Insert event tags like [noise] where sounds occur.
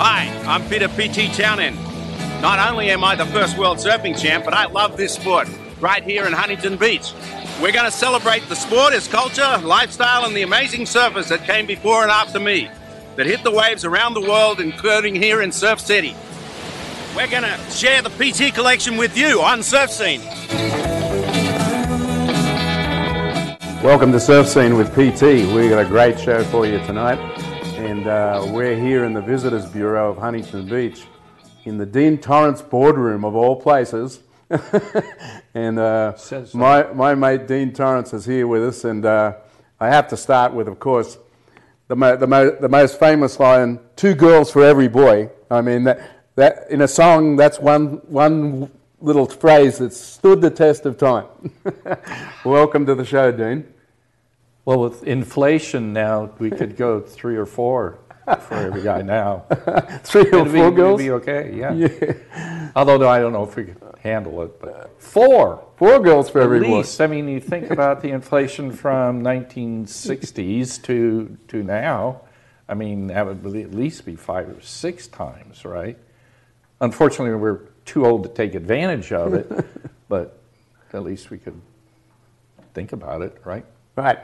Hi, I'm Peter P.T. Townend. Not only am I the first world surfing champ, but I love this sport right here in Huntington Beach. We're going to celebrate the sport, its culture, lifestyle, and the amazing surfers that came before and after me that hit the waves around the world, including here in Surf City. We're going to share the PT collection with you on Surf Scene. Welcome to Surf Scene with PT. We've got a great show for you tonight. And uh, we're here in the Visitors Bureau of Huntington Beach in the Dean Torrence boardroom of all places. [laughs] and uh, so. my, my mate Dean Torrence is here with us. And uh, I have to start with, of course, the, mo- the, mo- the most famous line two girls for every boy. I mean, that, that in a song, that's one, one little phrase that stood the test of time. [laughs] Welcome to the show, Dean. Well, with inflation now, we could go three or four for every guy now. [laughs] Three or It'd be, four it'd girls? be okay, yeah. Although I don't know if we could handle it, but four Four girls for at every boy. least. I mean, you think about the inflation from 1960s to to now. I mean, that would be- at least be five or six times, right? Unfortunately, we're too old to take advantage of it, [laughs] but at least we could think about it, right? Right.